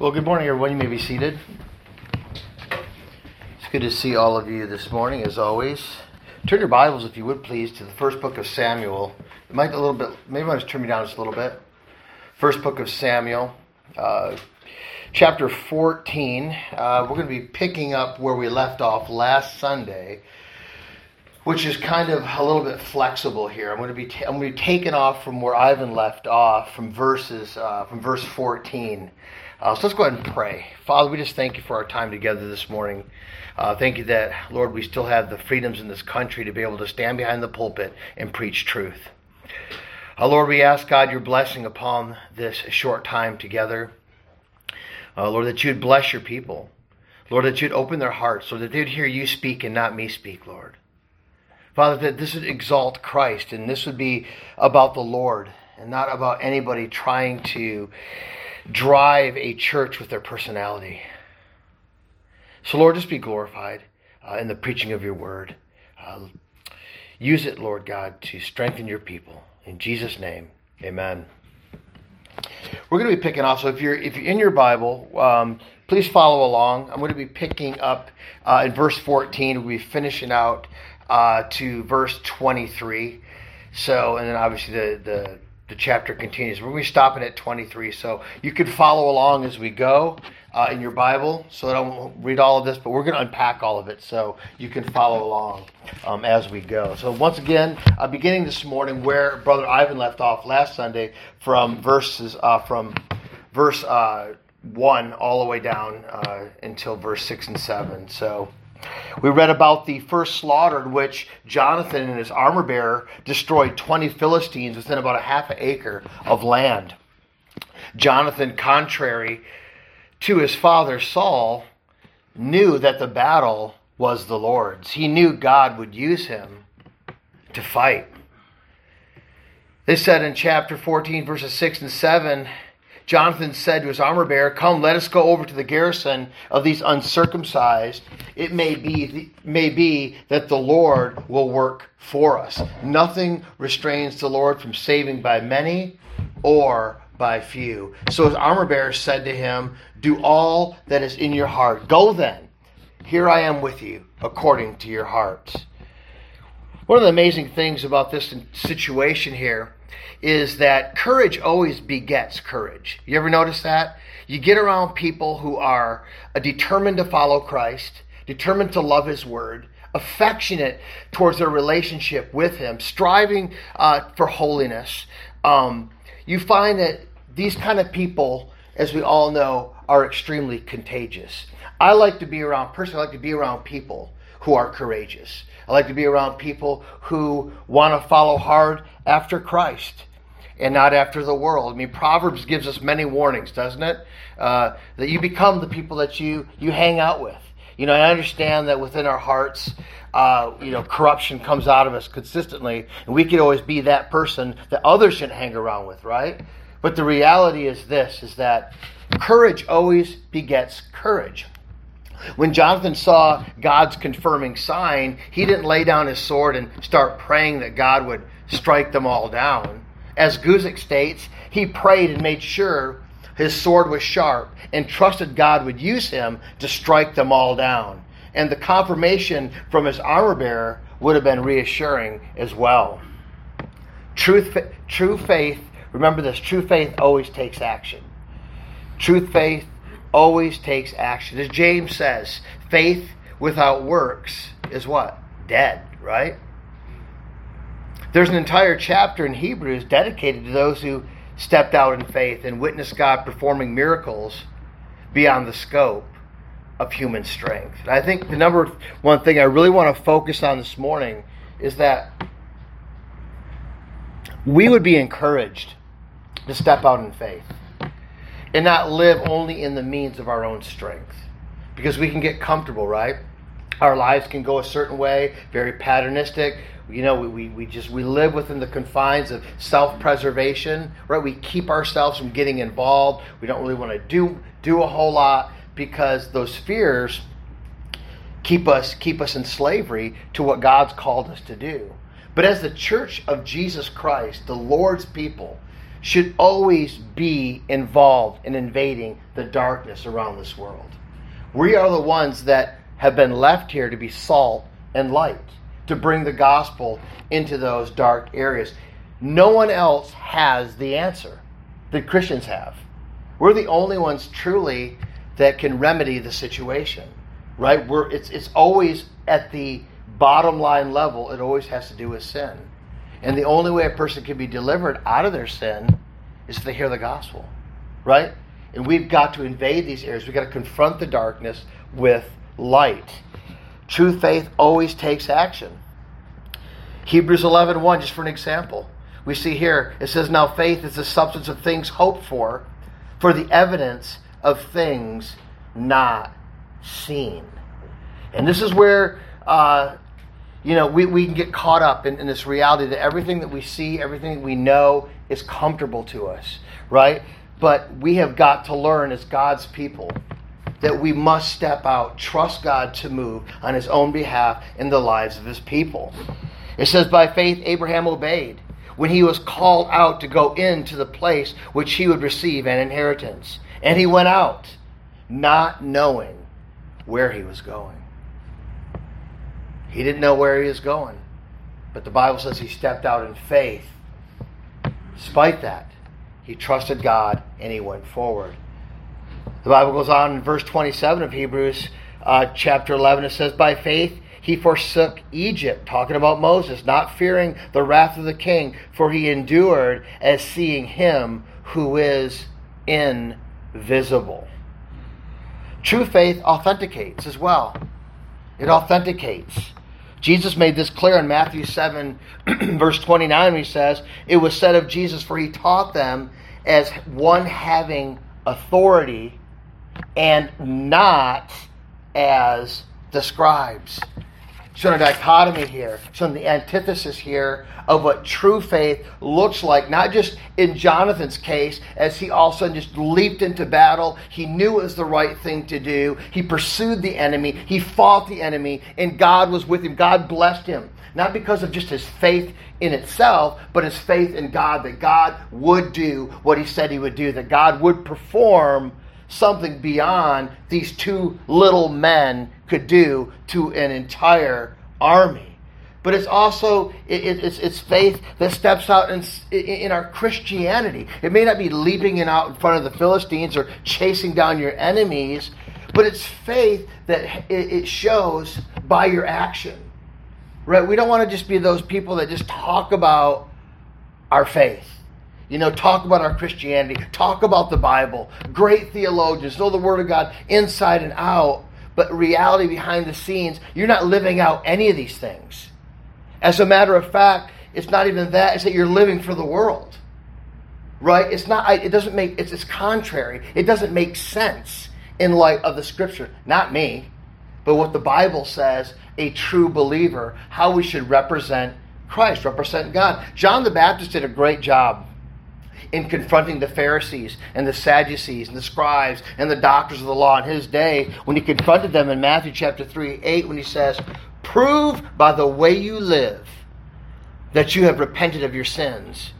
Well, good morning, everyone. You may be seated. It's good to see all of you this morning, as always. Turn your Bibles, if you would please, to the first book of Samuel. It might a little bit. Maybe I just turn me down just a little bit. First book of Samuel, uh, chapter 14. Uh, we're going to be picking up where we left off last Sunday, which is kind of a little bit flexible here. I'm going to be ta- I'm going to be taken off from where Ivan left off from verses uh, from verse 14. Uh, so let's go ahead and pray. Father, we just thank you for our time together this morning. Uh, thank you that, Lord, we still have the freedoms in this country to be able to stand behind the pulpit and preach truth. Uh, Lord, we ask, God, your blessing upon this short time together. Uh, Lord, that you'd bless your people. Lord, that you'd open their hearts so that they'd hear you speak and not me speak, Lord. Father, that this would exalt Christ and this would be about the Lord and not about anybody trying to drive a church with their personality. So, Lord, just be glorified uh, in the preaching of your word. Uh, use it, Lord God, to strengthen your people. In Jesus' name, amen. We're going to be picking off. So, if you're if you're in your Bible, um, please follow along. I'm going to be picking up uh, in verse 14. We'll be finishing out uh, to verse 23. So, and then obviously the the the chapter continues. We're going to be stopping at 23, so you can follow along as we go uh, in your Bible. So that I don't read all of this, but we're going to unpack all of it so you can follow along um, as we go. So once again, uh, beginning this morning where Brother Ivan left off last Sunday from verses uh, from verse uh, one all the way down uh, until verse six and seven. So. We read about the first slaughter in which Jonathan and his armor bearer destroyed 20 Philistines within about a half an acre of land. Jonathan, contrary to his father Saul, knew that the battle was the Lord's. He knew God would use him to fight. They said in chapter 14, verses 6 and 7 Jonathan said to his armor bearer, Come, let us go over to the garrison of these uncircumcised. It may be, may be that the Lord will work for us. Nothing restrains the Lord from saving by many or by few. So his armor bearer said to him, Do all that is in your heart. Go then. Here I am with you, according to your heart. One of the amazing things about this situation here is that courage always begets courage. You ever notice that? You get around people who are determined to follow Christ, determined to love His Word, affectionate towards their relationship with Him, striving uh, for holiness. Um, you find that these kind of people, as we all know, are extremely contagious. I like to be around, personally, I like to be around people who are courageous. I like to be around people who want to follow hard after Christ and not after the world. I mean, Proverbs gives us many warnings, doesn't it? Uh, that you become the people that you you hang out with. You know, I understand that within our hearts, uh, you know, corruption comes out of us consistently, and we could always be that person that others shouldn't hang around with, right? But the reality is this: is that courage always begets courage. When Jonathan saw God's confirming sign, he didn't lay down his sword and start praying that God would strike them all down. As Guzik states, he prayed and made sure his sword was sharp and trusted God would use him to strike them all down. And the confirmation from his armor bearer would have been reassuring as well. Truth, true faith, remember this true faith always takes action. Truth faith always takes action. As James says, faith without works is what? Dead, right? There's an entire chapter in Hebrews dedicated to those who stepped out in faith and witnessed God performing miracles beyond the scope of human strength. And I think the number one thing I really want to focus on this morning is that we would be encouraged to step out in faith and not live only in the means of our own strength. Because we can get comfortable, right? Our lives can go a certain way, very patternistic. You know, we, we, we just we live within the confines of self-preservation, right? We keep ourselves from getting involved. We don't really want to do do a whole lot because those fears keep us keep us in slavery to what God's called us to do. But as the church of Jesus Christ, the Lord's people, should always be involved in invading the darkness around this world. We are the ones that have been left here to be salt and light, to bring the gospel into those dark areas. No one else has the answer that Christians have. We're the only ones truly that can remedy the situation, right? We're, it's, it's always at the bottom line level, it always has to do with sin. And the only way a person can be delivered out of their sin is if they hear the gospel, right? And we've got to invade these areas. We've got to confront the darkness with light. True faith always takes action. Hebrews 11 1, just for an example. We see here, it says, Now faith is the substance of things hoped for, for the evidence of things not seen. And this is where uh, you know, we, we can get caught up in, in this reality that everything that we see, everything that we know is comfortable to us, right? But we have got to learn as God's people that we must step out, trust God to move on his own behalf in the lives of his people. It says, By faith, Abraham obeyed when he was called out to go into the place which he would receive an inheritance. And he went out, not knowing where he was going. He didn't know where he was going. But the Bible says he stepped out in faith. Despite that, he trusted God and he went forward. The Bible goes on in verse 27 of Hebrews uh, chapter 11. It says, By faith he forsook Egypt, talking about Moses, not fearing the wrath of the king, for he endured as seeing him who is invisible. True faith authenticates as well, it authenticates. Jesus made this clear in Matthew 7, verse 29, he says, It was said of Jesus, for he taught them as one having authority and not as the scribes showing a dichotomy here, showing the antithesis here of what true faith looks like, not just in Jonathan's case, as he all of a sudden just leaped into battle. He knew it was the right thing to do. He pursued the enemy, he fought the enemy, and God was with him. God blessed him. Not because of just his faith in itself, but his faith in God, that God would do what he said he would do, that God would perform something beyond these two little men could do to an entire army. But it's also it, it's, it's faith that steps out in, in our Christianity. It may not be leaping in out in front of the Philistines or chasing down your enemies, but it's faith that it shows by your action. Right? We don't want to just be those people that just talk about our faith you know, talk about our Christianity, talk about the Bible, great theologians, know the Word of God inside and out, but reality behind the scenes, you're not living out any of these things. As a matter of fact, it's not even that, it's that you're living for the world. Right? It's not, it doesn't make, it's, it's contrary. It doesn't make sense in light of the Scripture. Not me, but what the Bible says a true believer, how we should represent Christ, represent God. John the Baptist did a great job in confronting the Pharisees and the Sadducees and the scribes and the doctors of the law in his day when he confronted them in Matthew chapter 3 8 when he says, Prove by the way you live that you have repented of your sins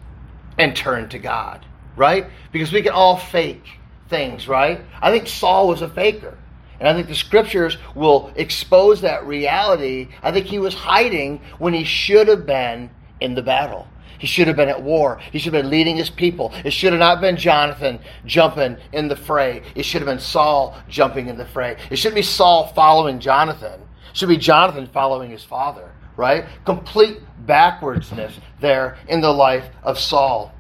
and turned to God. Right? Because we can all fake things, right? I think Saul was a faker. And I think the scriptures will expose that reality. I think he was hiding when he should have been in the battle. He should have been at war. He should have been leading his people. It should have not been Jonathan jumping in the fray. It should have been Saul jumping in the fray. It shouldn't be Saul following Jonathan. It should be Jonathan following his father, right? Complete backwardsness there in the life of Saul.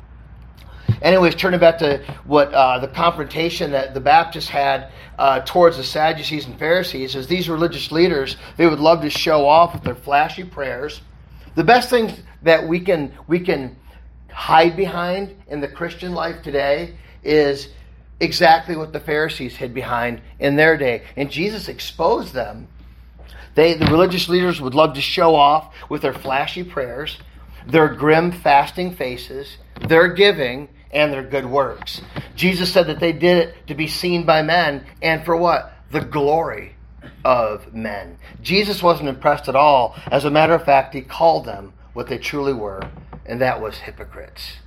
Anyways, turning back to what uh, the confrontation that the Baptists had uh, towards the Sadducees and Pharisees, is these religious leaders, they would love to show off with their flashy prayers. The best thing that we can we can hide behind in the Christian life today is exactly what the Pharisees hid behind in their day. And Jesus exposed them. They the religious leaders would love to show off with their flashy prayers, their grim fasting faces, their giving, and their good works. Jesus said that they did it to be seen by men and for what? The glory of men. Jesus wasn't impressed at all. As a matter of fact, he called them what they truly were, and that was hypocrites.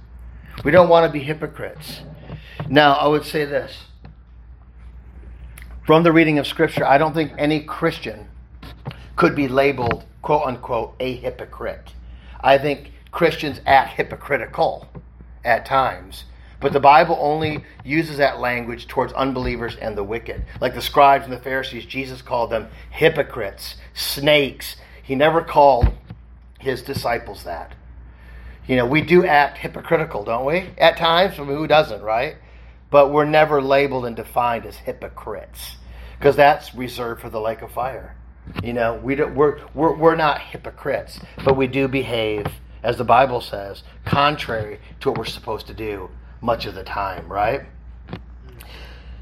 We don't want to be hypocrites. Now, I would say this. From the reading of Scripture, I don't think any Christian could be labeled, quote unquote, a hypocrite. I think Christians act hypocritical at times. But the Bible only uses that language towards unbelievers and the wicked. Like the scribes and the Pharisees, Jesus called them hypocrites, snakes. He never called his disciples that. You know, we do act hypocritical, don't we? At times, I mean, who doesn't, right? But we're never labeled and defined as hypocrites because that's reserved for the lake of fire. You know, we don't, we're, we're, we're not hypocrites, but we do behave, as the Bible says, contrary to what we're supposed to do much of the time, right?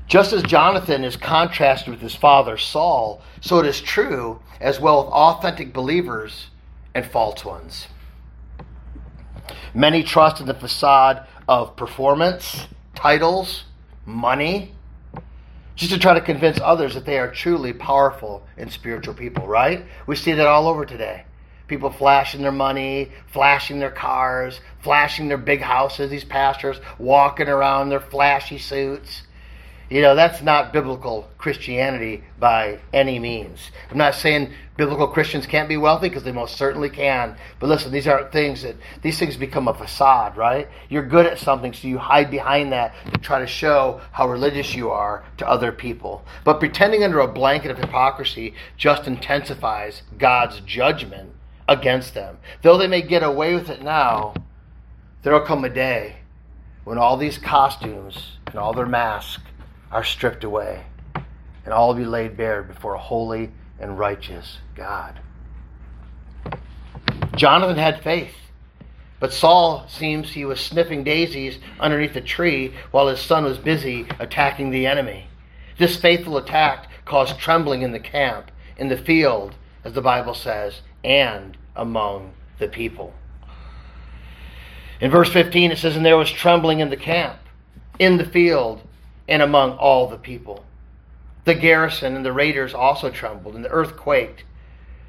Just as Jonathan is contrasted with his father Saul, so it is true as well with authentic believers and false ones. Many trust in the facade of performance, titles, money, just to try to convince others that they are truly powerful and spiritual people, right? We see that all over today. People flashing their money, flashing their cars, flashing their big houses, these pastors walking around their flashy suits. You know, that's not biblical Christianity by any means. I'm not saying biblical Christians can't be wealthy because they most certainly can. But listen, these aren't things that these things become a facade, right? You're good at something, so you hide behind that to try to show how religious you are to other people. But pretending under a blanket of hypocrisy just intensifies God's judgment against them. Though they may get away with it now, there will come a day when all these costumes and all their masks are stripped away and all be laid bare before a holy and righteous God. Jonathan had faith, but Saul seems he was sniffing daisies underneath a tree while his son was busy attacking the enemy. This faithful attack caused trembling in the camp, in the field, as the Bible says, and among the people. In verse 15, it says, And there was trembling in the camp, in the field, and among all the people. The garrison and the raiders also trembled, and the earth quaked,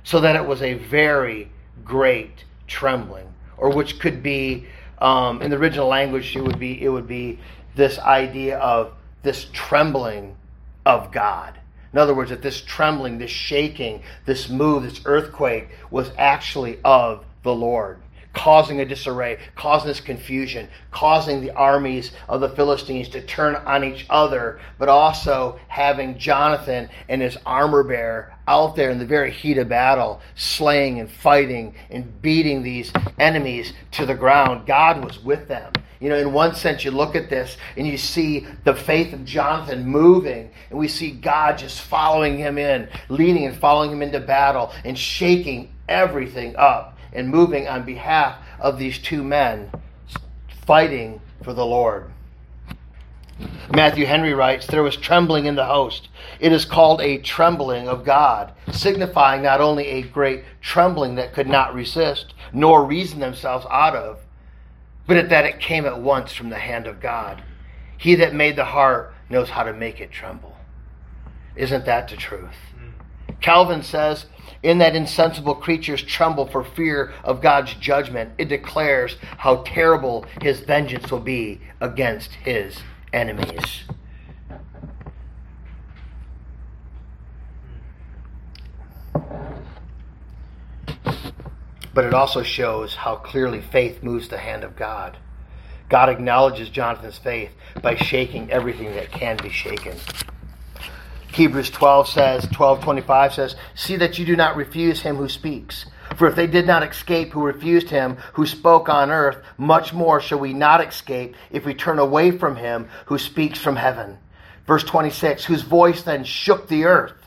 so that it was a very great trembling, or which could be, um, in the original language, it would be it would be this idea of this trembling of God. In other words, that this trembling, this shaking, this move, this earthquake was actually of the Lord, causing a disarray, causing this confusion, causing the armies of the Philistines to turn on each other, but also having Jonathan and his armor bearer out there in the very heat of battle, slaying and fighting and beating these enemies to the ground. God was with them. You know, in one sense, you look at this and you see the faith of Jonathan moving, and we see God just following him in, leading and following him into battle, and shaking everything up and moving on behalf of these two men fighting for the Lord. Matthew Henry writes, There was trembling in the host. It is called a trembling of God, signifying not only a great trembling that could not resist, nor reason themselves out of, but that it came at once from the hand of God. He that made the heart knows how to make it tremble. Isn't that the truth? Mm. Calvin says, In that insensible creatures tremble for fear of God's judgment, it declares how terrible his vengeance will be against his enemies. but it also shows how clearly faith moves the hand of God. God acknowledges Jonathan's faith by shaking everything that can be shaken. Hebrews 12 says, 1225 says, See that you do not refuse him who speaks. For if they did not escape who refused him who spoke on earth, much more shall we not escape if we turn away from him who speaks from heaven. Verse 26, whose voice then shook the earth.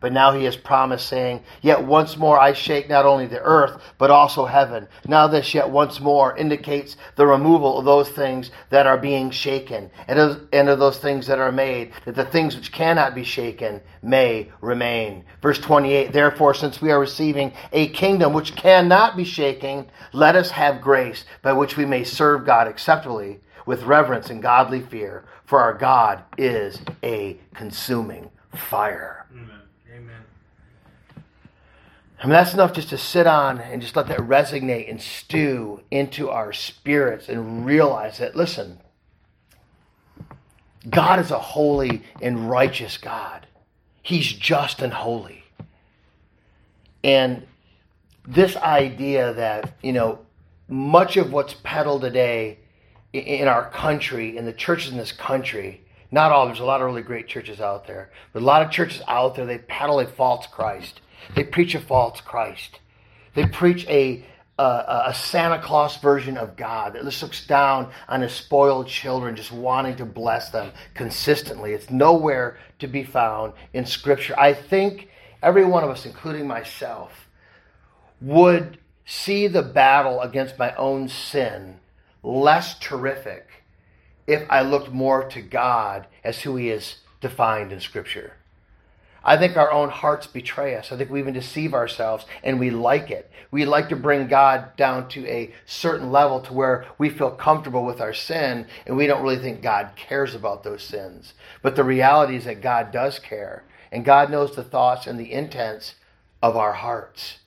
But now he has promised, saying, Yet once more I shake not only the earth, but also heaven. Now this yet once more indicates the removal of those things that are being shaken, and of, and of those things that are made, that the things which cannot be shaken may remain. Verse 28 Therefore, since we are receiving a kingdom which cannot be shaken, let us have grace by which we may serve God acceptably with reverence and godly fear, for our God is a consuming fire. I mean, that's enough just to sit on and just let that resonate and stew into our spirits and realize that, listen, God is a holy and righteous God. He's just and holy. And this idea that, you know, much of what's peddled today in our country, in the churches in this country, not all, there's a lot of really great churches out there, but a lot of churches out there, they peddle a false Christ. They preach a false Christ. They preach a, a, a Santa Claus version of God that just looks down on his spoiled children, just wanting to bless them consistently. It's nowhere to be found in Scripture. I think every one of us, including myself, would see the battle against my own sin less terrific if I looked more to God as who He is defined in Scripture. I think our own hearts betray us. I think we even deceive ourselves and we like it. We like to bring God down to a certain level to where we feel comfortable with our sin and we don't really think God cares about those sins. But the reality is that God does care and God knows the thoughts and the intents of our hearts.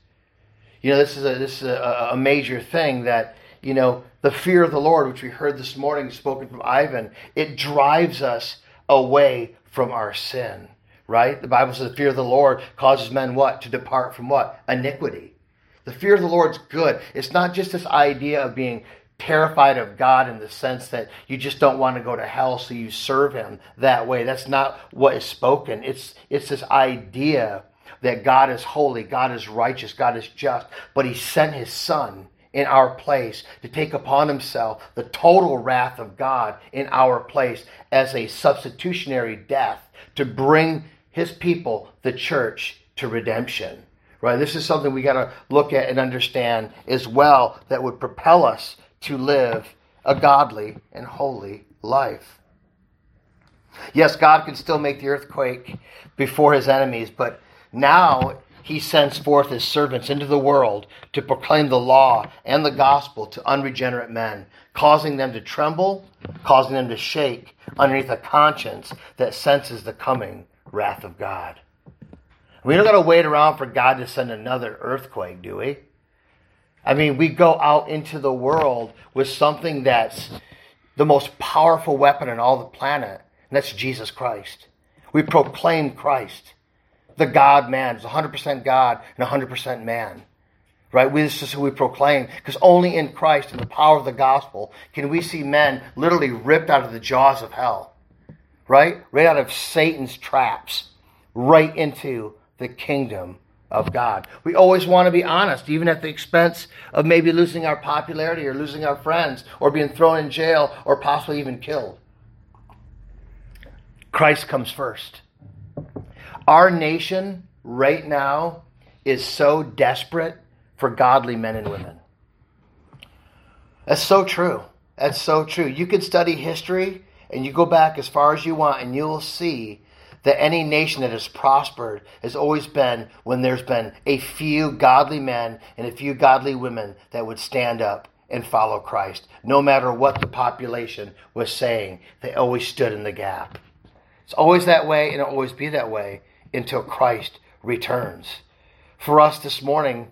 You know, this is a, this is a, a major thing that, you know, the fear of the Lord, which we heard this morning spoken from Ivan, it drives us away from our sin right? The Bible says the fear of the Lord causes men what? To depart from what? Iniquity. The fear of the Lord's good. It's not just this idea of being terrified of God in the sense that you just don't want to go to hell so you serve him that way. That's not what is spoken. It's it's this idea that God is holy, God is righteous, God is just, but he sent his son in our place to take upon himself the total wrath of God in our place as a substitutionary death to bring his people, the church, to redemption. Right? This is something we got to look at and understand as well that would propel us to live a godly and holy life. Yes, God can still make the earthquake before his enemies, but now he sends forth his servants into the world to proclaim the law and the gospel to unregenerate men, causing them to tremble, causing them to shake underneath a conscience that senses the coming wrath of God. We don't got to wait around for God to send another earthquake, do we? I mean, we go out into the world with something that's the most powerful weapon on all the planet, and that's Jesus Christ. We proclaim Christ, the God man, is 100% God and 100% man. Right? This is who we proclaim. Because only in Christ and the power of the gospel can we see men literally ripped out of the jaws of hell right? Right out of Satan's traps, right into the kingdom of God. We always want to be honest, even at the expense of maybe losing our popularity or losing our friends or being thrown in jail or possibly even killed. Christ comes first. Our nation right now is so desperate for godly men and women. That's so true. That's so true. You can study history and you go back as far as you want, and you'll see that any nation that has prospered has always been when there's been a few godly men and a few godly women that would stand up and follow Christ. No matter what the population was saying, they always stood in the gap. It's always that way, and it'll always be that way until Christ returns. For us this morning,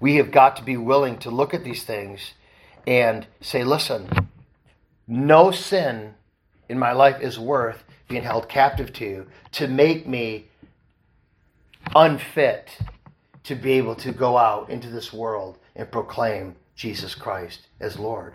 we have got to be willing to look at these things and say, listen, no sin in my life is worth being held captive to to make me unfit to be able to go out into this world and proclaim Jesus Christ as Lord.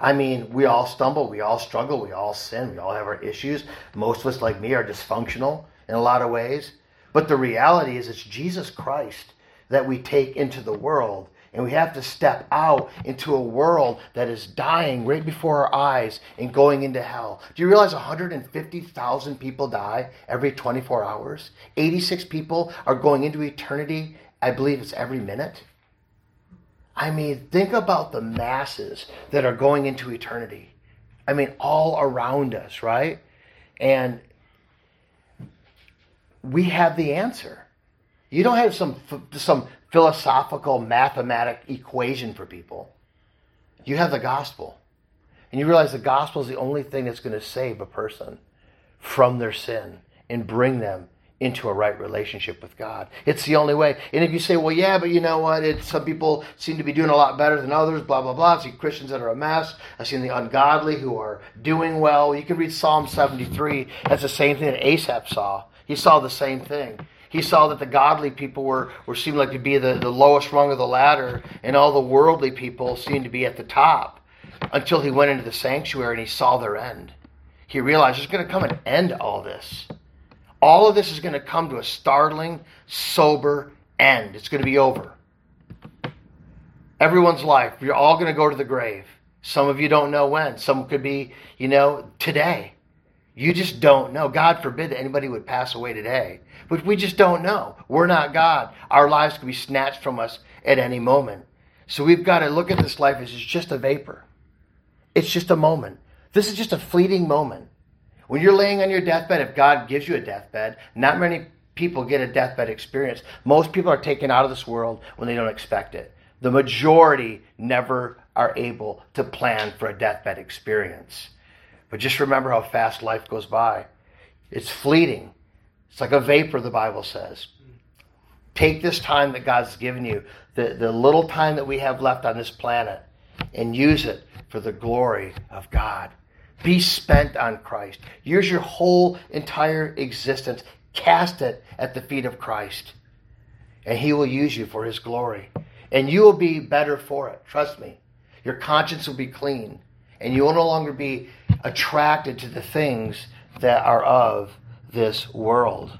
I mean, we all stumble, we all struggle, we all sin, we all have our issues. Most of us, like me, are dysfunctional in a lot of ways. But the reality is, it's Jesus Christ that we take into the world and we have to step out into a world that is dying right before our eyes and going into hell. Do you realize 150,000 people die every 24 hours? 86 people are going into eternity, I believe it's every minute. I mean, think about the masses that are going into eternity. I mean, all around us, right? And we have the answer. You don't have some some philosophical mathematic equation for people. You have the gospel. And you realize the gospel is the only thing that's going to save a person from their sin and bring them into a right relationship with God. It's the only way. And if you say, well, yeah, but you know what? It's, some people seem to be doing a lot better than others, blah, blah, blah. I see Christians that are a mess. I've seen the ungodly who are doing well. You can read Psalm 73. That's the same thing that Asaph saw. He saw the same thing. He saw that the godly people were, were seemed like to be the, the lowest rung of the ladder, and all the worldly people seemed to be at the top until he went into the sanctuary and he saw their end. He realized there's going to come an end to all this. All of this is going to come to a startling, sober end. It's going to be over. Everyone's life, you're all going to go to the grave. Some of you don't know when. Some could be, you know, today. You just don't know. God forbid that anybody would pass away today. But we just don't know. We're not God. Our lives could be snatched from us at any moment. So we've got to look at this life as it's just a vapor. It's just a moment. This is just a fleeting moment. When you're laying on your deathbed, if God gives you a deathbed, not many people get a deathbed experience. Most people are taken out of this world when they don't expect it. The majority never are able to plan for a deathbed experience. But just remember how fast life goes by. It's fleeting. It's like a vapor, the Bible says. Take this time that God's given you, the, the little time that we have left on this planet, and use it for the glory of God. Be spent on Christ. Use your whole entire existence. Cast it at the feet of Christ. And He will use you for His glory. And you will be better for it. Trust me. Your conscience will be clean. And you will no longer be attracted to the things that are of this world.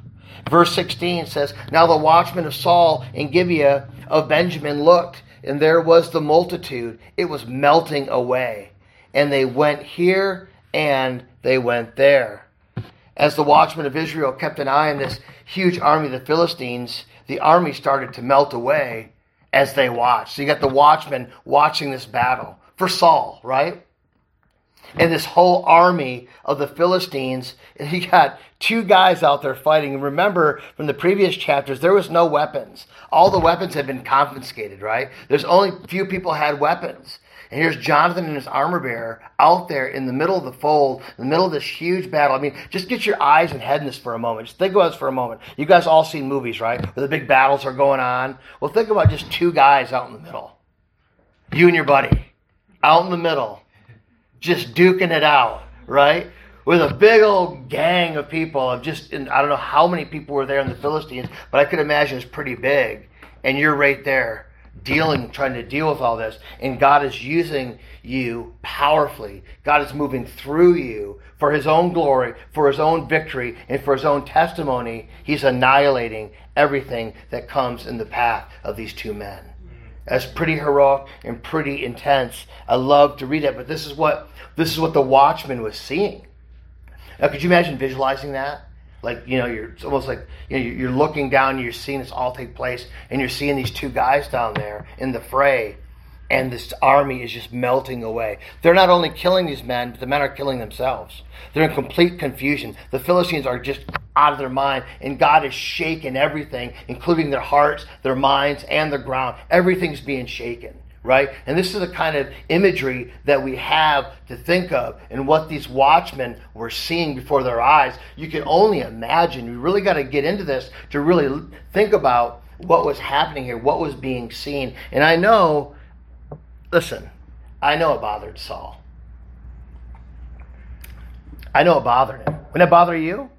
Verse 16 says, Now the watchmen of Saul in Gibeah of Benjamin looked, and there was the multitude. It was melting away and they went here and they went there. As the watchmen of Israel kept an eye on this huge army of the Philistines, the army started to melt away as they watched. So you got the watchmen watching this battle for Saul, right? And this whole army of the Philistines, and you got two guys out there fighting. And remember from the previous chapters, there was no weapons. All the weapons had been confiscated, right? There's only few people had weapons. And here's Jonathan and his armor bearer out there in the middle of the fold, in the middle of this huge battle. I mean, just get your eyes and head in this for a moment. Just think about this for a moment. You guys all seen movies, right? Where the big battles are going on. Well, think about just two guys out in the middle. You and your buddy out in the middle, just duking it out, right? With a big old gang of people of just, I don't know how many people were there in the Philistines, but I could imagine it's pretty big. And you're right there dealing, trying to deal with all this. And God is using you powerfully. God is moving through you for his own glory, for his own victory, and for his own testimony. He's annihilating everything that comes in the path of these two men. That's pretty heroic and pretty intense. I love to read it, but this is what this is what the watchman was seeing. Now, could you imagine visualizing that? Like, you know, you're it's almost like you know, you're looking down and you're seeing this all take place, and you're seeing these two guys down there in the fray, and this army is just melting away. They're not only killing these men, but the men are killing themselves. They're in complete confusion. The Philistines are just out of their mind, and God is shaking everything, including their hearts, their minds, and the ground. Everything's being shaken right? And this is the kind of imagery that we have to think of and what these watchmen were seeing before their eyes. You can only imagine. You really got to get into this to really think about what was happening here, what was being seen. And I know, listen, I know it bothered Saul. I know it bothered him. Wouldn't it bother you?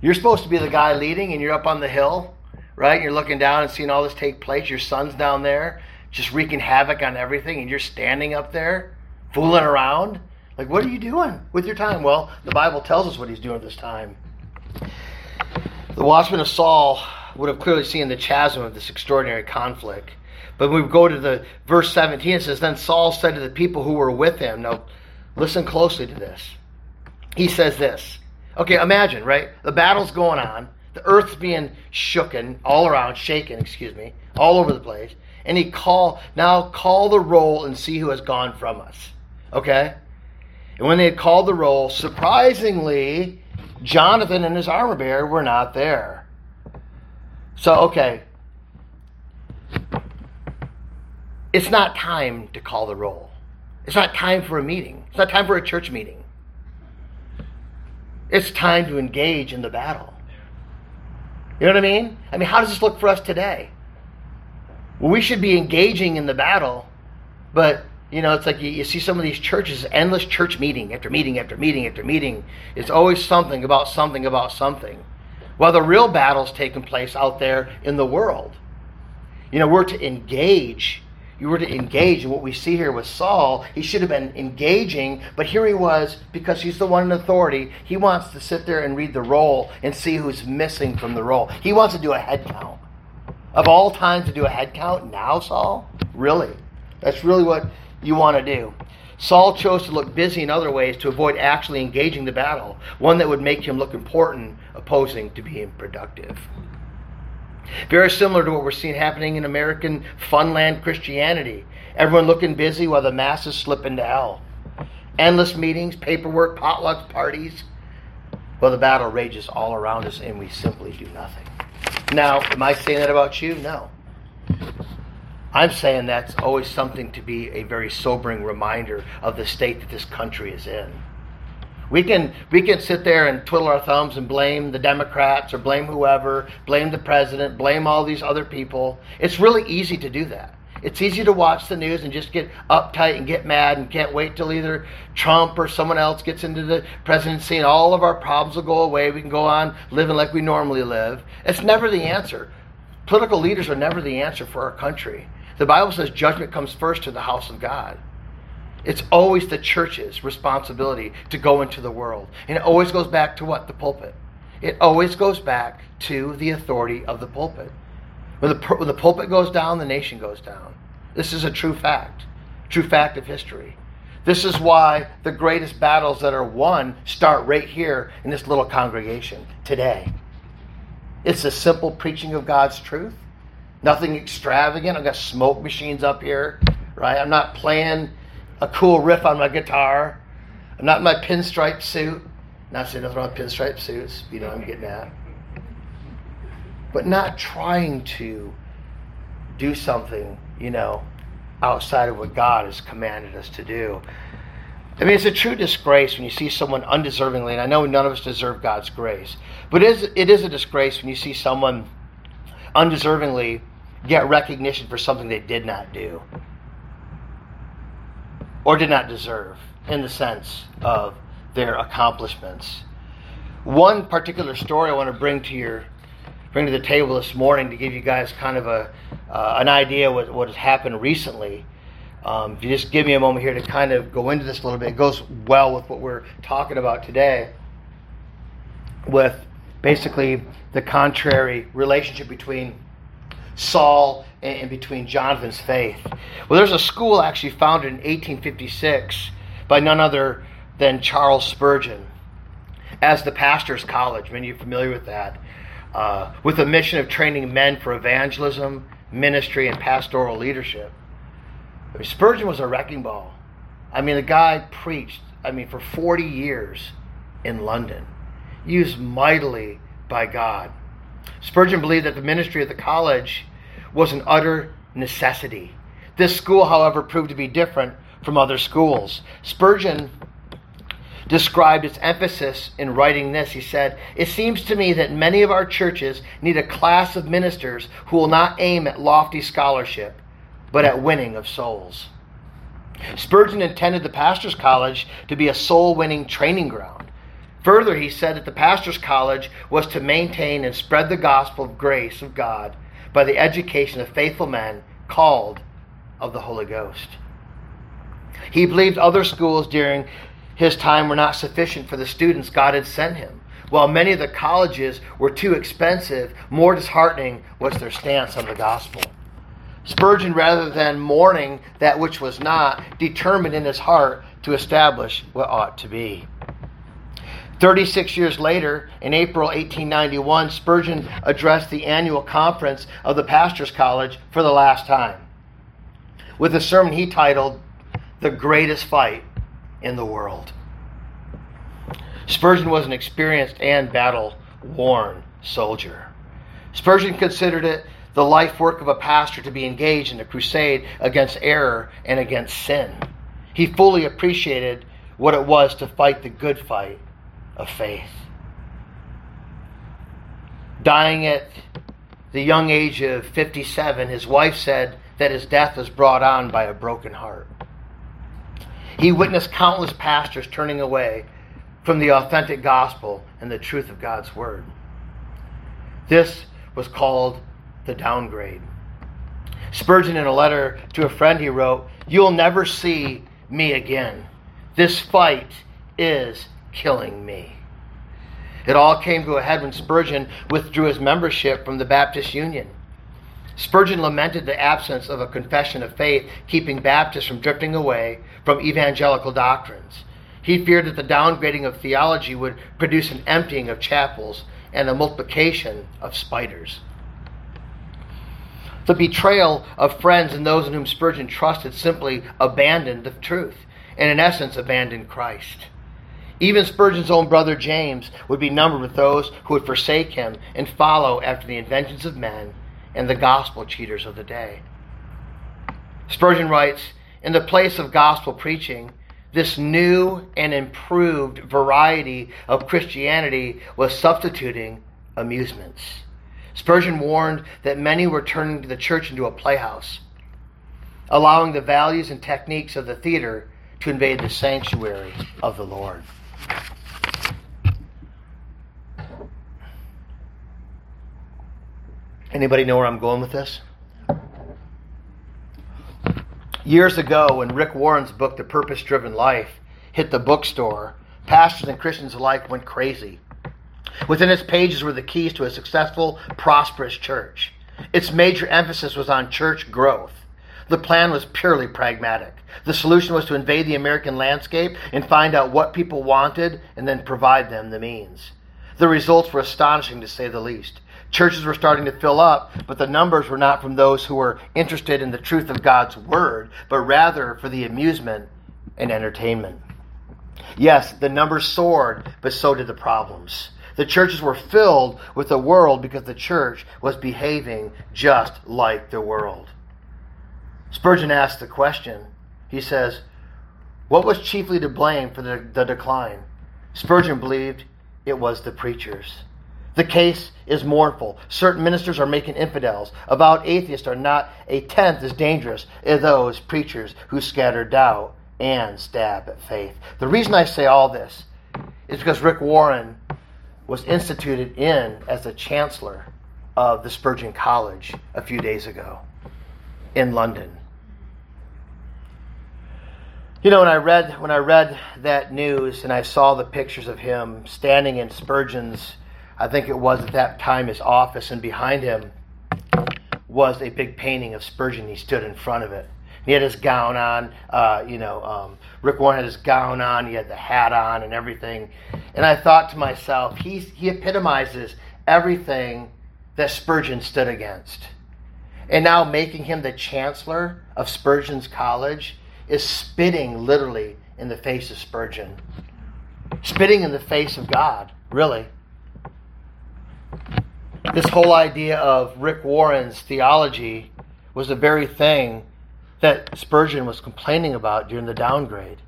You're supposed to be the guy leading and you're up on the hill, right? You're looking down and seeing all this take place. Your son's down there just wreaking havoc on everything, and you're standing up there fooling around? Like, what are you doing with your time? Well, the Bible tells us what he's doing with his time. The watchman of Saul would have clearly seen the chasm of this extraordinary conflict. But when we go to the verse 17, it says, Then Saul said to the people who were with him, Now, listen closely to this. He says this. Okay, imagine, right? The battle's going on. The earth's being shooken all around, shaken, excuse me, all over the place and he call now call the roll and see who has gone from us. Okay? And when they had called the roll, surprisingly, Jonathan and his armor bearer were not there. So, okay. It's not time to call the roll. It's not time for a meeting. It's not time for a church meeting. It's time to engage in the battle. You know what I mean? I mean, how does this look for us today? Well, we should be engaging in the battle, but you know, it's like you, you, see some of these churches, endless church meeting after meeting after meeting after meeting. It's always something about something about something. While the real battle's taking place out there in the world. You know, we're to engage. You were to engage. And what we see here with Saul, he should have been engaging, but here he was, because he's the one in authority, he wants to sit there and read the roll and see who's missing from the roll. He wants to do a head count. Of all times to do a head count, now, Saul? Really? That's really what you want to do. Saul chose to look busy in other ways to avoid actually engaging the battle, one that would make him look important, opposing to being productive. Very similar to what we're seeing happening in American funland Christianity. Everyone looking busy while the masses slip into hell. Endless meetings, paperwork, potlucks, parties. Well, the battle rages all around us and we simply do nothing. Now, am I saying that about you? No. I'm saying that's always something to be a very sobering reminder of the state that this country is in. We can we can sit there and twiddle our thumbs and blame the Democrats or blame whoever, blame the president, blame all these other people. It's really easy to do that. It's easy to watch the news and just get uptight and get mad and can't wait till either Trump or someone else gets into the presidency and all of our problems will go away. We can go on living like we normally live. It's never the answer. Political leaders are never the answer for our country. The Bible says judgment comes first to the house of God. It's always the church's responsibility to go into the world. And it always goes back to what? The pulpit. It always goes back to the authority of the pulpit. When the, when the pulpit goes down, the nation goes down. This is a true fact, true fact of history. This is why the greatest battles that are won start right here in this little congregation today. It's the simple preaching of God's truth Nothing extravagant. I've got smoke machines up here, right? I'm not playing a cool riff on my guitar. I'm not in my pinstripe suit. Not saying nothing wrong with pinstripe suits, you know I'm getting at. But not trying to do something, you know, outside of what God has commanded us to do. I mean, it's a true disgrace when you see someone undeservingly, and I know none of us deserve God's grace, but it is, it is a disgrace when you see someone undeservingly get recognition for something they did not do or did not deserve in the sense of their accomplishments. One particular story I want to bring to your bring to the table this morning to give you guys kind of a uh, an idea what what has happened recently. Um, if you just give me a moment here to kind of go into this a little bit, it goes well with what we're talking about today. With basically the contrary relationship between Saul and, between Jonathan's faith. Well, there's a school actually founded in 1856 by none other than Charles Spurgeon as the pastor's college. Many of you are familiar with that. Uh, with a mission of training men for evangelism, ministry, and pastoral leadership. I mean, Spurgeon was a wrecking ball. I mean, the guy preached, I mean, for 40 years in London, used mightily by God. Spurgeon believed that the ministry of the college was an utter necessity. This school, however, proved to be different from other schools. Spurgeon described its emphasis in writing this. He said, It seems to me that many of our churches need a class of ministers who will not aim at lofty scholarship, but at winning of souls. Spurgeon intended the pastor's college to be a soul winning training ground. Further, he said that the pastor's college was to maintain and spread the gospel of grace of God by the education of faithful men called of the Holy Ghost. He believed other schools during his time were not sufficient for the students God had sent him. While many of the colleges were too expensive, more disheartening was their stance on the gospel. Spurgeon, rather than mourning that which was not, determined in his heart to establish what ought to be. 36 years later, in April 1891, Spurgeon addressed the annual conference of the Pastors College for the last time with a sermon he titled, The Greatest Fight in the World. Spurgeon was an experienced and battle worn soldier. Spurgeon considered it the life work of a pastor to be engaged in a crusade against error and against sin. He fully appreciated what it was to fight the good fight of faith. Dying at the young age of 57, his wife said that his death was brought on by a broken heart. He witnessed countless pastors turning away from the authentic gospel and the truth of God's word. This was called the downgrade. Spurgeon, in a letter to a friend, he wrote, You'll never see me again. This fight is killing me. It all came to a head when Spurgeon withdrew his membership from the Baptist Union. Spurgeon lamented the absence of a confession of faith, keeping Baptists from drifting away from evangelical doctrines. He feared that the downgrading of theology would produce an emptying of chapels and a multiplication of spiders. The betrayal of friends and those in whom Spurgeon trusted simply abandoned the truth, and in essence abandoned Christ. Even Spurgeon's own brother James would be numbered with those who would forsake him and follow after the inventions of men and the gospel cheaters of the day. Spurgeon writes In the place of gospel preaching, this new and improved variety of Christianity was substituting amusements. Spurgeon warned that many were turning the church into a playhouse, allowing the values and techniques of the theater to invade the sanctuary of the Lord. Anybody know where I'm going with this? Years ago, when Rick Warren's book, The Purpose Driven Life, hit the bookstore, pastors and Christians alike went crazy. Within its pages were the keys to a successful, prosperous church. Its major emphasis was on church growth. The plan was purely pragmatic. The solution was to invade the American landscape and find out what people wanted and then provide them the means. The results were astonishing to say the least. Churches were starting to fill up, but the numbers were not from those who were interested in the truth of God's Word, but rather for the amusement and entertainment. Yes, the numbers soared, but so did the problems. The churches were filled with the world because the church was behaving just like the world. Spurgeon asked the question. He says, What was chiefly to blame for the, the decline? Spurgeon believed it was the preachers. The case is mournful. Certain ministers are making infidels. Avowed atheists are not a tenth as dangerous as those preachers who scatter doubt and stab at faith. The reason I say all this is because Rick Warren was instituted in as the chancellor of the Spurgeon College a few days ago in London. You know, when I read when I read that news and I saw the pictures of him standing in Spurgeon's, I think it was at that time his office, and behind him was a big painting of Spurgeon. He stood in front of it. He had his gown on. Uh, you know, um, Rick Warren had his gown on. He had the hat on and everything. And I thought to myself, he's, he epitomizes everything that Spurgeon stood against. And now making him the chancellor of Spurgeon's college is spitting literally in the face of Spurgeon, spitting in the face of God, really. This whole idea of Rick Warren's theology was the very thing that Spurgeon was complaining about during the downgrade.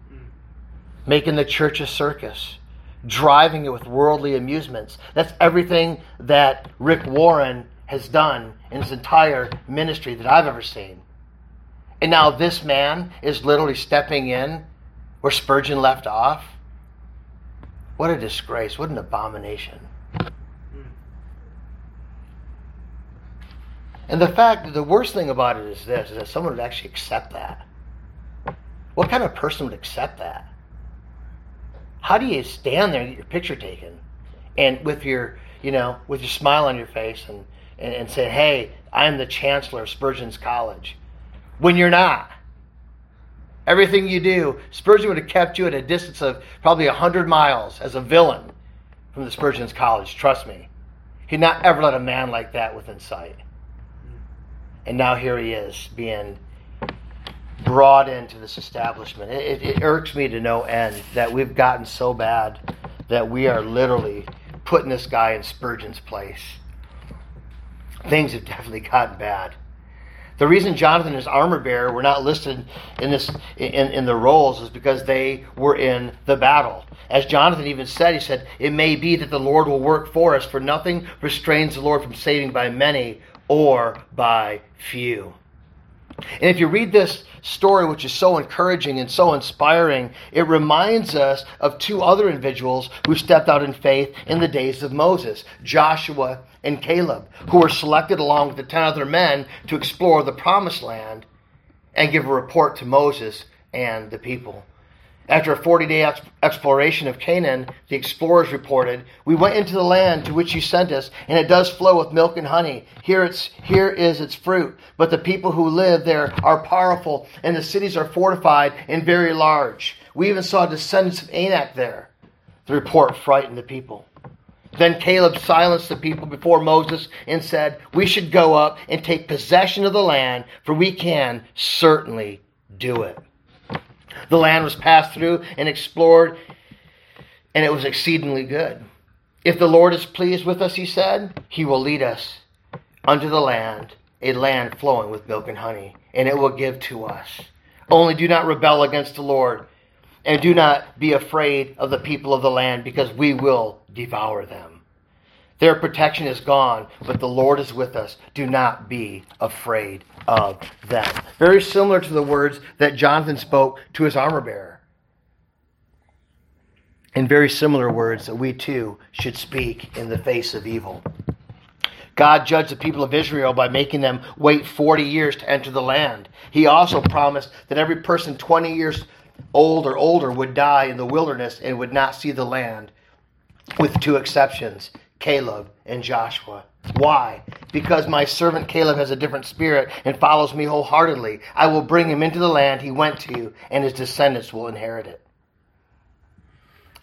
Making the church a circus, driving it with worldly amusements. That's everything that Rick Warren has done in his entire ministry that I've ever seen. And now this man is literally stepping in where Spurgeon left off. What a disgrace. What an abomination. And the fact, the worst thing about it is this, is that someone would actually accept that. What kind of person would accept that? How do you stand there and get your picture taken and with your, you know, with your smile on your face and, and, and say, hey, I'm the chancellor of Spurgeon's College when you're not. Everything you do, Spurgeon would have kept you at a distance of probably 100 miles as a villain from the Spurgeon's college, trust me. He'd not ever let a man like that within sight. And now here he is being brought into this establishment. It, it, it irks me to no end that we've gotten so bad that we are literally putting this guy in Spurgeon's place. Things have definitely gotten bad. The reason Jonathan and his armor bearer were not listed in this in, in the rolls is because they were in the battle. As Jonathan even said, he said, It may be that the Lord will work for us, for nothing restrains the Lord from saving by many or by few. And if you read this story, which is so encouraging and so inspiring, it reminds us of two other individuals who stepped out in faith in the days of Moses Joshua and Caleb, who were selected along with the ten other men to explore the promised land and give a report to Moses and the people. After a 40 day exploration of Canaan, the explorers reported, We went into the land to which you sent us, and it does flow with milk and honey. Here, it's, here is its fruit. But the people who live there are powerful, and the cities are fortified and very large. We even saw descendants of Anak there. The report frightened the people. Then Caleb silenced the people before Moses and said, We should go up and take possession of the land, for we can certainly do it. The land was passed through and explored, and it was exceedingly good. If the Lord is pleased with us, he said, he will lead us unto the land, a land flowing with milk and honey, and it will give to us. Only do not rebel against the Lord, and do not be afraid of the people of the land, because we will devour them. Their protection is gone, but the Lord is with us. Do not be afraid of them. Very similar to the words that Jonathan spoke to his armor bearer. And very similar words that we too should speak in the face of evil. God judged the people of Israel by making them wait 40 years to enter the land. He also promised that every person 20 years old or older would die in the wilderness and would not see the land, with two exceptions Caleb and Joshua. Why? Because my servant Caleb has a different spirit and follows me wholeheartedly. I will bring him into the land he went to, and his descendants will inherit it.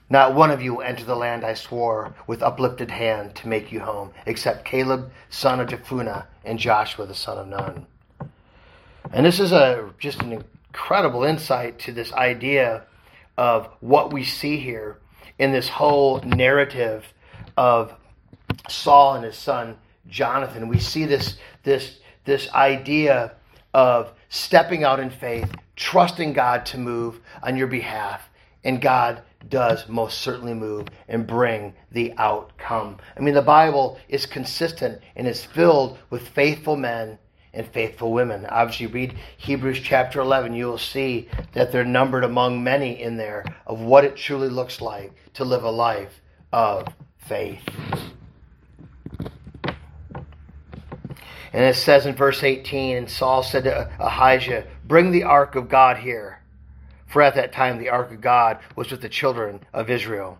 Not one of you will enter the land I swore with uplifted hand to make you home, except Caleb, son of Jephunneh, and Joshua, the son of Nun. And this is a just an incredible insight to this idea of what we see here in this whole narrative of Saul and his son Jonathan. We see this, this, this idea of stepping out in faith, trusting God to move on your behalf, and God does most certainly move and bring the outcome. I mean, the Bible is consistent and is filled with faithful men and faithful women. Obviously, read Hebrews chapter 11, you will see that they're numbered among many in there of what it truly looks like to live a life of faith. And it says in verse 18, and Saul said to Ahijah, Bring the ark of God here. For at that time the ark of God was with the children of Israel.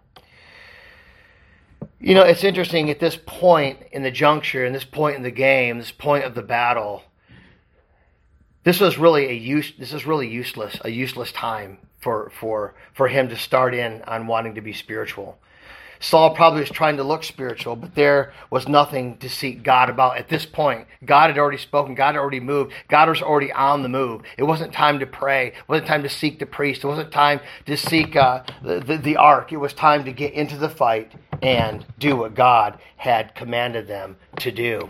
You know, it's interesting at this point in the juncture, in this point in the game, this point of the battle, this was really a use this is really useless, a useless time for for for him to start in on wanting to be spiritual. Saul probably was trying to look spiritual, but there was nothing to seek God about at this point. God had already spoken, God had already moved, God was already on the move. It wasn't time to pray, it wasn't time to seek the priest, it wasn't time to seek uh, the, the, the ark. It was time to get into the fight and do what God had commanded them to do.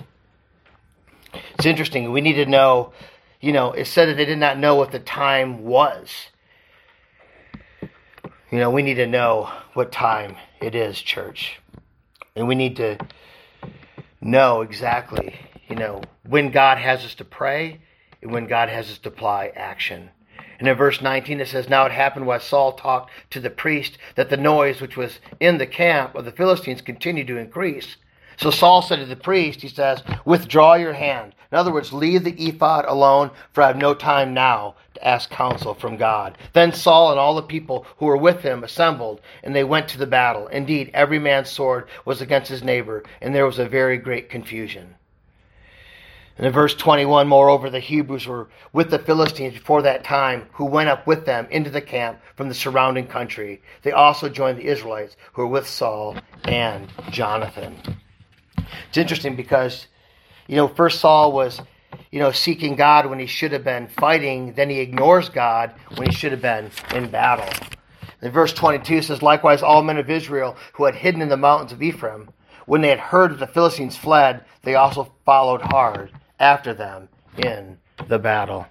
It's interesting. We need to know, you know, it said that they did not know what the time was. You know, we need to know what time it is, church. And we need to know exactly, you know, when God has us to pray and when God has us to apply action. And in verse 19 it says, Now it happened while Saul talked to the priest that the noise which was in the camp of the Philistines continued to increase. So Saul said to the priest, he says, Withdraw your hand. In other words, leave the ephod alone, for I have no time now to ask counsel from God. Then Saul and all the people who were with him assembled, and they went to the battle. Indeed, every man's sword was against his neighbor, and there was a very great confusion. And in verse 21, moreover, the Hebrews were with the Philistines before that time, who went up with them into the camp from the surrounding country. They also joined the Israelites who were with Saul and Jonathan. It's interesting because, you know, first Saul was, you know, seeking God when he should have been fighting. Then he ignores God when he should have been in battle. In verse 22 says, Likewise, all men of Israel who had hidden in the mountains of Ephraim, when they had heard that the Philistines fled, they also followed hard after them in the battle.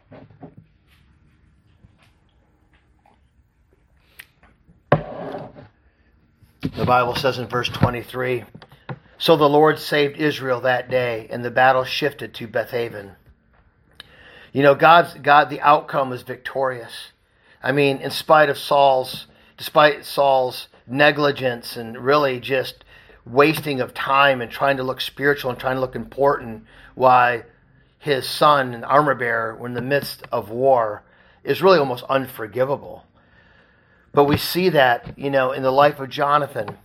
The Bible says in verse 23 So the Lord saved Israel that day, and the battle shifted to Bethaven. You know, God's God, the outcome was victorious. I mean, in spite of Saul's, despite Saul's negligence and really just wasting of time and trying to look spiritual and trying to look important, why his son an armor bearer were in the midst of war is really almost unforgivable. But we see that, you know, in the life of Jonathan,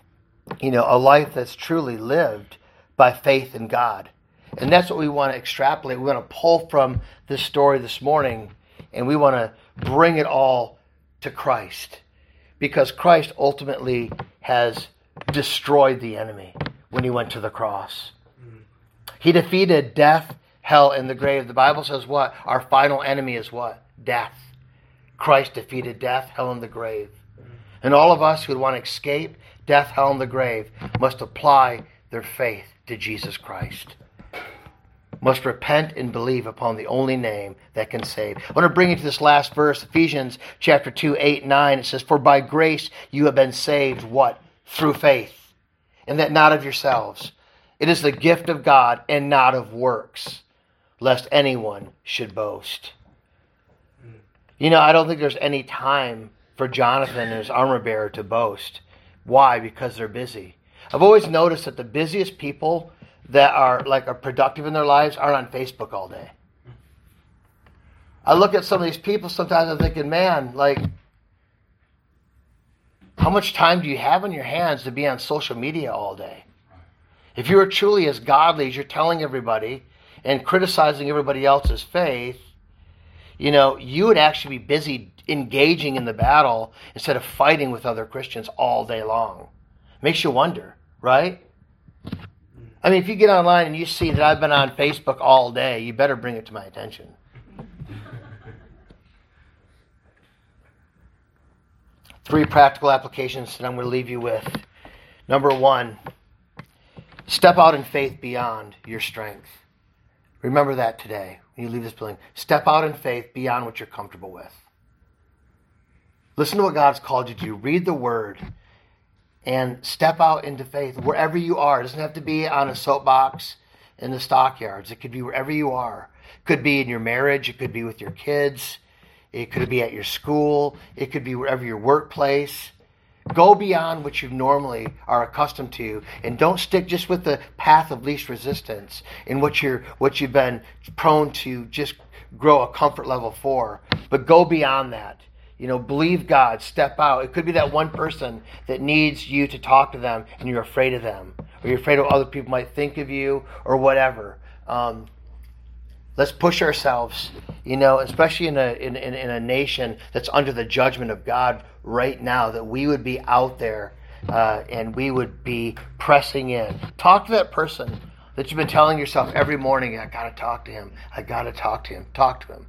you know, a life that's truly lived by faith in God. And that's what we want to extrapolate. We want to pull from this story this morning and we want to bring it all to Christ. Because Christ ultimately has destroyed the enemy when he went to the cross. He defeated death, hell, and the grave. The Bible says what? Our final enemy is what? Death. Christ defeated death, hell, and the grave. And all of us who want to escape death, hell, and the grave must apply their faith to Jesus Christ. Must repent and believe upon the only name that can save. I want to bring you to this last verse, Ephesians chapter 2, 8, 9. It says, For by grace you have been saved, what? Through faith. And that not of yourselves. It is the gift of God and not of works, lest anyone should boast. You know, I don't think there's any time for Jonathan and his armor bearer to boast. Why? Because they're busy. I've always noticed that the busiest people that are like are productive in their lives aren't on Facebook all day. I look at some of these people sometimes I'm thinking, man, like how much time do you have on your hands to be on social media all day? If you are truly as godly as you're telling everybody and criticizing everybody else's faith, you know, you would actually be busy engaging in the battle instead of fighting with other Christians all day long. Makes you wonder, right? I mean, if you get online and you see that I've been on Facebook all day, you better bring it to my attention. Three practical applications that I'm going to leave you with. Number one, step out in faith beyond your strength. Remember that today you leave this building. Step out in faith beyond what you're comfortable with. Listen to what God's called you to do. Read the Word and step out into faith wherever you are. It doesn't have to be on a soapbox in the stockyards. It could be wherever you are. It could be in your marriage. It could be with your kids. It could be at your school. It could be wherever your workplace. Go beyond what you normally are accustomed to, and don't stick just with the path of least resistance in what you're what you've been prone to just grow a comfort level for. But go beyond that. You know, believe God, step out. It could be that one person that needs you to talk to them, and you're afraid of them, or you're afraid of what other people might think of you, or whatever. Um, let's push ourselves, you know, especially in a in, in, in, a nation that's under the judgment of God right now, that we would be out there uh, and we would be pressing in. Talk to that person that you've been telling yourself every morning, I gotta talk to him. I gotta talk to him. Talk to him.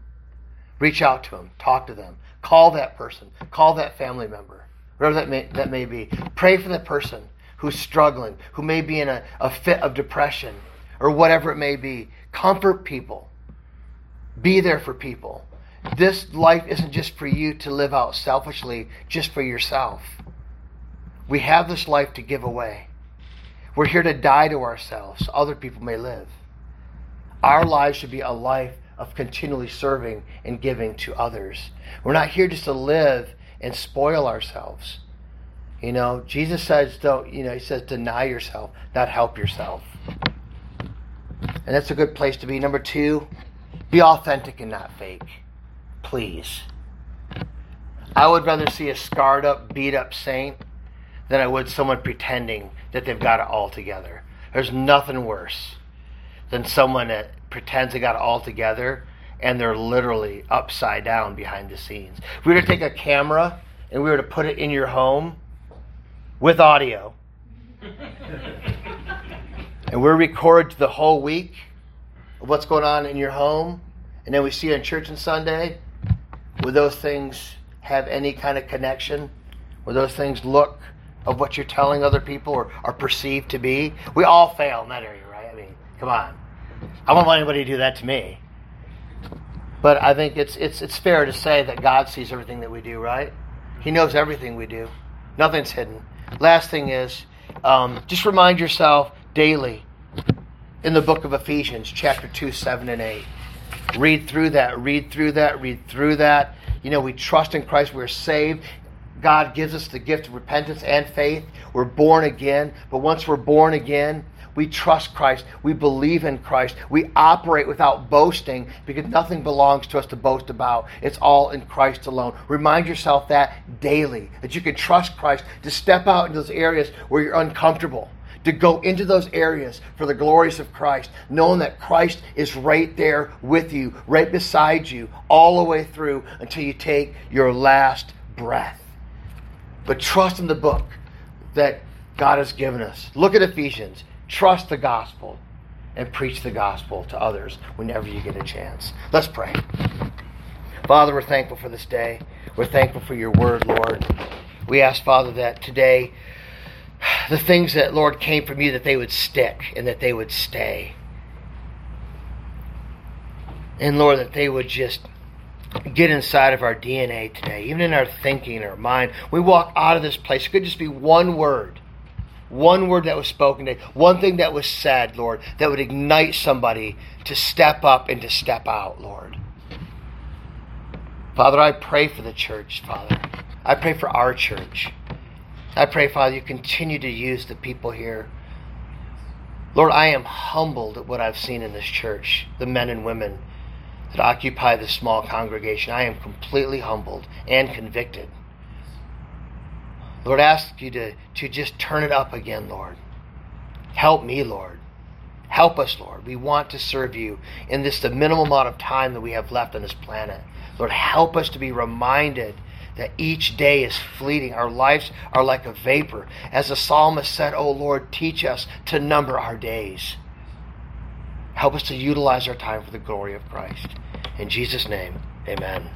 Reach out to him. Talk to them. Call that person. Call that family member. Whatever that may, that may be. Pray for that person who's struggling, who may be in a, a fit of depression or whatever it may be. Comfort people. Be there for people. This life isn't just for you to live out selfishly, just for yourself. We have this life to give away. We're here to die to ourselves so other people may live. Our lives should be a life of continually serving and giving to others. We're not here just to live and spoil ourselves. You know, Jesus says, don't, you know, he says, deny yourself, not help yourself. And that's a good place to be. Number two, be authentic and not fake. Please. I would rather see a scarred up, beat up saint than I would someone pretending that they've got it all together. There's nothing worse than someone that pretends they got it all together and they're literally upside down behind the scenes. If we were to take a camera and we were to put it in your home with audio, and we're recorded the whole week what's going on in your home, and then we see in church on Sunday, would those things have any kind of connection? Would those things look of what you're telling other people or are perceived to be? We all fail in that area, right? I mean, come on. I won't let anybody do that to me. But I think it's, it's, it's fair to say that God sees everything that we do, right? He knows everything we do. Nothing's hidden. Last thing is, um, just remind yourself daily in the book of Ephesians, chapter 2, 7, and 8. Read through that, read through that, read through that. You know, we trust in Christ, we're saved. God gives us the gift of repentance and faith. We're born again. But once we're born again, we trust Christ. We believe in Christ. We operate without boasting because nothing belongs to us to boast about. It's all in Christ alone. Remind yourself that daily, that you can trust Christ to step out into those areas where you're uncomfortable to go into those areas for the glories of Christ, knowing that Christ is right there with you, right beside you, all the way through until you take your last breath. But trust in the book that God has given us. Look at Ephesians. Trust the gospel and preach the gospel to others whenever you get a chance. Let's pray. Father, we're thankful for this day. We're thankful for your word, Lord. We ask, Father, that today the things that, Lord, came from you, that they would stick and that they would stay. And Lord, that they would just get inside of our DNA today, even in our thinking, our mind. We walk out of this place. It could just be one word. One word that was spoken today, one thing that was said, Lord, that would ignite somebody to step up and to step out, Lord. Father, I pray for the church, Father. I pray for our church. I pray, Father, you continue to use the people here. Lord, I am humbled at what I've seen in this church, the men and women that occupy this small congregation. I am completely humbled and convicted. Lord, I ask you to, to just turn it up again, Lord. Help me, Lord. Help us, Lord. We want to serve you in this the minimal amount of time that we have left on this planet. Lord, help us to be reminded that each day is fleeting. Our lives are like a vapor. As the psalmist said, Oh Lord, teach us to number our days. Help us to utilize our time for the glory of Christ. In Jesus' name, amen.